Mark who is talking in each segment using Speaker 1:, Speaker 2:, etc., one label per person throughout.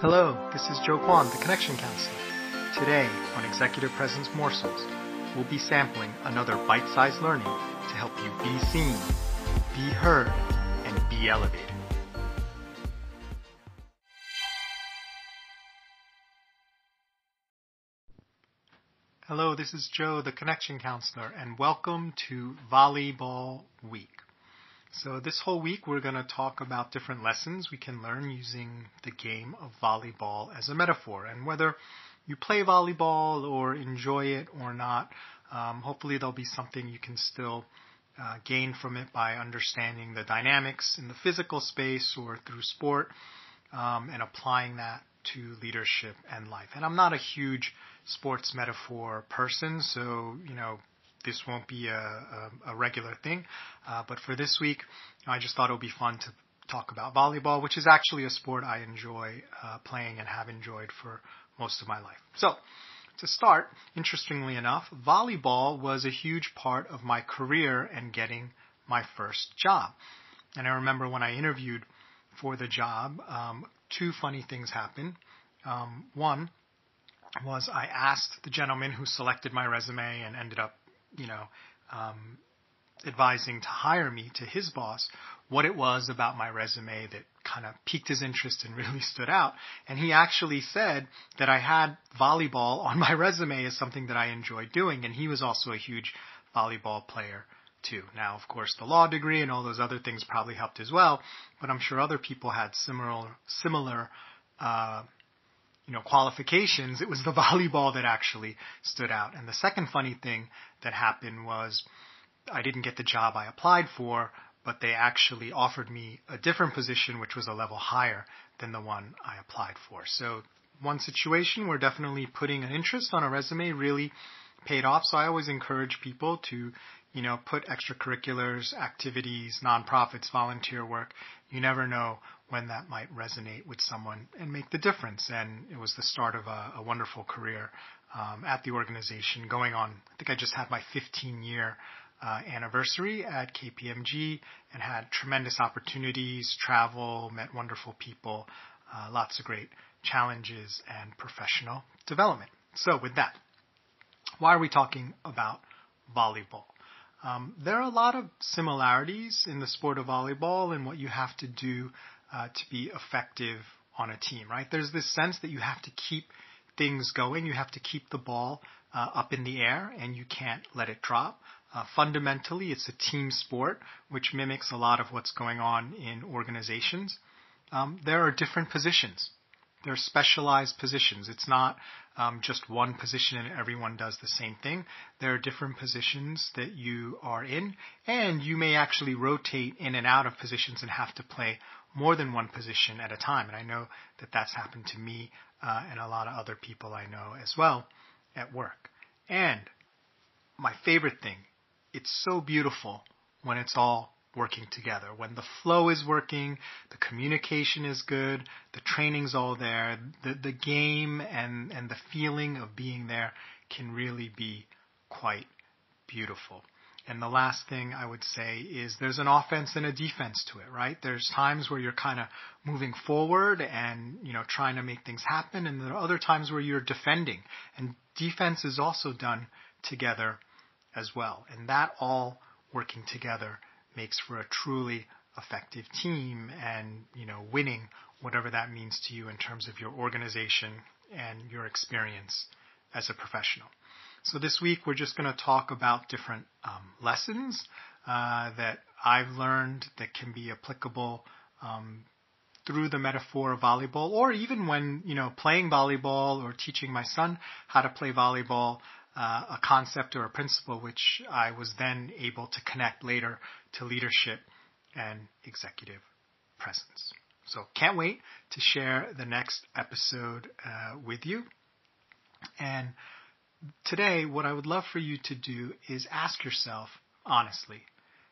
Speaker 1: Hello, this is Joe Kwan, the Connection Counselor. Today on Executive Presence Morsels, we'll be sampling another bite-sized learning to help you be seen, be heard, and be elevated. Hello, this is Joe, the Connection Counselor, and welcome to Volleyball Week. So this whole week we're going to talk about different lessons we can learn using the game of volleyball as a metaphor. And whether you play volleyball or enjoy it or not, um, hopefully there'll be something you can still uh, gain from it by understanding the dynamics in the physical space or through sport um, and applying that to leadership and life. And I'm not a huge sports metaphor person, so you know this won't be a, regular thing. Uh, but for this week, I just thought it would be fun to talk about volleyball, which is actually a sport I enjoy uh, playing and have enjoyed for most of my life. So, to start, interestingly enough, volleyball was a huge part of my career and getting my first job. And I remember when I interviewed for the job, um, two funny things happened. Um, one was I asked the gentleman who selected my resume and ended up you know, um, advising to hire me to his boss what it was about my resume that kind of piqued his interest and really stood out. And he actually said that I had volleyball on my resume as something that I enjoyed doing. And he was also a huge volleyball player too. Now, of course, the law degree and all those other things probably helped as well, but I'm sure other people had similar, similar, uh, you know, qualifications, it was the volleyball that actually stood out. And the second funny thing that happened was I didn't get the job I applied for, but they actually offered me a different position, which was a level higher than the one I applied for. So one situation where definitely putting an interest on a resume really paid off. So I always encourage people to, you know, put extracurriculars, activities, nonprofits, volunteer work. You never know when that might resonate with someone and make the difference. And it was the start of a, a wonderful career um, at the organization, going on. I think I just had my 15 year uh, anniversary at KPMG and had tremendous opportunities, travel, met wonderful people, uh, lots of great challenges and professional development. So, with that, why are we talking about volleyball? Um, there are a lot of similarities in the sport of volleyball and what you have to do uh, to be effective on a team, right? There's this sense that you have to keep things going, you have to keep the ball uh, up in the air, and you can't let it drop. Uh, fundamentally, it's a team sport, which mimics a lot of what's going on in organizations. Um, there are different positions. There are specialized positions. It's not um, just one position and everyone does the same thing. There are different positions that you are in, and you may actually rotate in and out of positions and have to play more than one position at a time. And I know that that's happened to me uh, and a lot of other people I know as well at work. And my favorite thing, it's so beautiful when it's all working together. When the flow is working, the communication is good, the training's all there, the, the game and, and the feeling of being there can really be quite beautiful. And the last thing I would say is there's an offense and a defense to it, right? There's times where you're kind of moving forward and, you know, trying to make things happen. And there are other times where you're defending. And defense is also done together as well. And that all working together makes for a truly effective team and, you know, winning whatever that means to you in terms of your organization and your experience as a professional. So this week we're just going to talk about different um, lessons uh, that I've learned that can be applicable um, through the metaphor of volleyball, or even when you know playing volleyball or teaching my son how to play volleyball. Uh, a concept or a principle which I was then able to connect later to leadership and executive presence. So can't wait to share the next episode uh, with you. And today, what I would love for you to do is ask yourself honestly,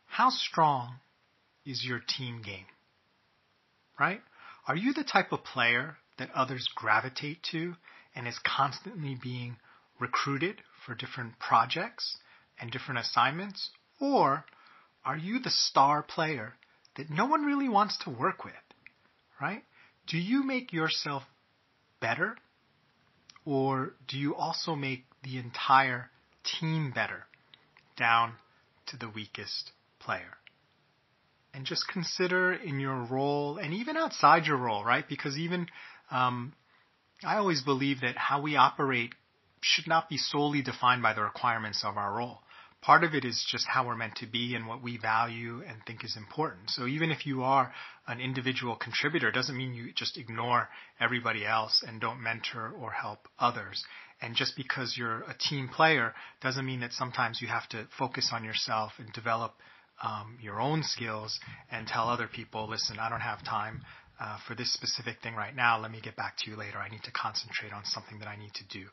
Speaker 1: how strong is your team game? Right? Are you the type of player that others gravitate to and is constantly being recruited for different projects and different assignments? Or are you the star player that no one really wants to work with? Right? Do you make yourself better? Or do you also make the entire team better down to the weakest player? And just consider in your role and even outside your role, right? Because even um, I always believe that how we operate should not be solely defined by the requirements of our role. Part of it is just how we're meant to be and what we value and think is important. So even if you are an individual contributor, doesn't mean you just ignore everybody else and don't mentor or help others. And just because you're a team player doesn't mean that sometimes you have to focus on yourself and develop um, your own skills and tell other people, listen, I don't have time uh, for this specific thing right now. Let me get back to you later. I need to concentrate on something that I need to do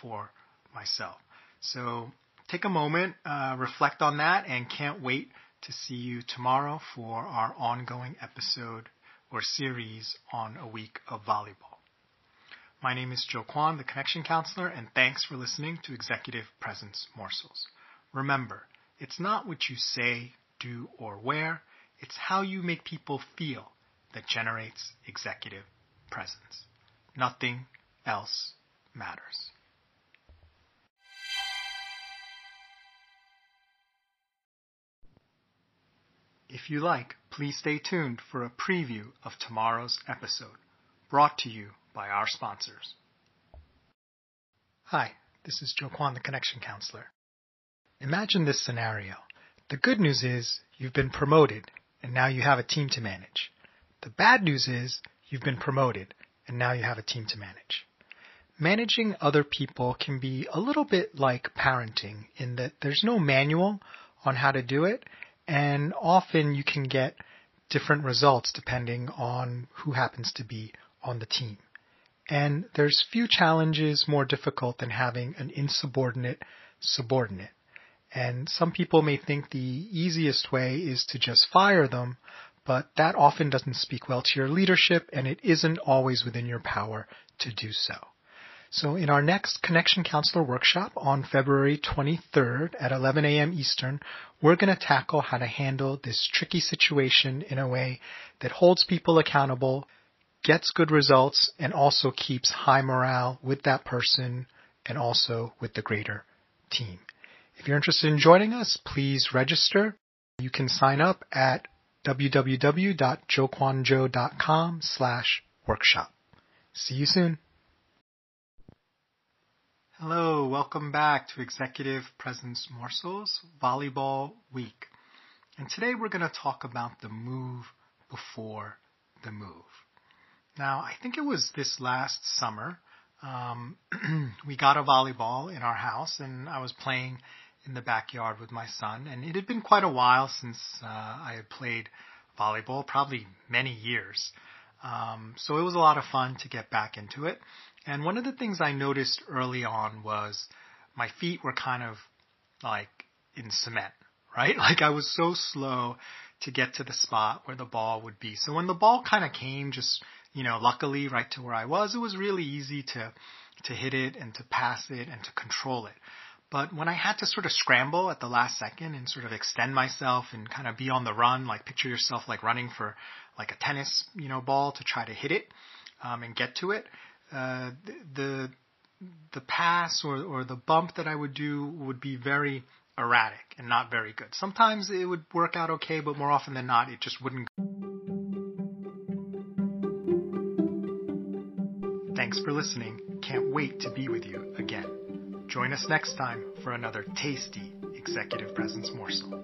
Speaker 1: for myself. So take a moment, uh, reflect on that, and can't wait to see you tomorrow for our ongoing episode or series on a week of volleyball. My name is Joe Kwan, the Connection Counselor, and thanks for listening to Executive Presence Morsels. Remember, it's not what you say, do, or wear, it's how you make people feel that generates executive presence. Nothing else matters. If you like, please stay tuned for a preview of tomorrow's episode, brought to you by our sponsors. Hi, this is Joe Kwan, the Connection Counselor. Imagine this scenario. The good news is you've been promoted and now you have a team to manage. The bad news is you've been promoted and now you have a team to manage. Managing other people can be a little bit like parenting in that there's no manual on how to do it and often you can get different results depending on who happens to be on the team. And there's few challenges more difficult than having an insubordinate subordinate. And some people may think the easiest way is to just fire them, but that often doesn't speak well to your leadership and it isn't always within your power to do so. So in our next Connection Counselor workshop on February 23rd at 11 a.m. Eastern, we're going to tackle how to handle this tricky situation in a way that holds people accountable, gets good results, and also keeps high morale with that person and also with the greater team. If you're interested in joining us, please register. You can sign up at www.joekwonjoe.com slash workshop. See you soon. Hello, welcome back to Executive Presence Morsels Volleyball Week. And today we're going to talk about the move before the move. Now, I think it was this last summer, um, we got a volleyball in our house and I was playing in the backyard with my son. And it had been quite a while since uh, I had played volleyball, probably many years. Um, so it was a lot of fun to get back into it. And one of the things I noticed early on was my feet were kind of like in cement, right? Like I was so slow to get to the spot where the ball would be. So when the ball kind of came just, you know, luckily right to where I was, it was really easy to, to hit it and to pass it and to control it. But when I had to sort of scramble at the last second and sort of extend myself and kind of be on the run, like picture yourself like running for like a tennis, you know, ball to try to hit it um, and get to it, uh, the the pass or or the bump that I would do would be very erratic and not very good. Sometimes it would work out okay, but more often than not, it just wouldn't. Thanks for listening. Can't wait to be with you again. Join us next time for another tasty executive presence morsel.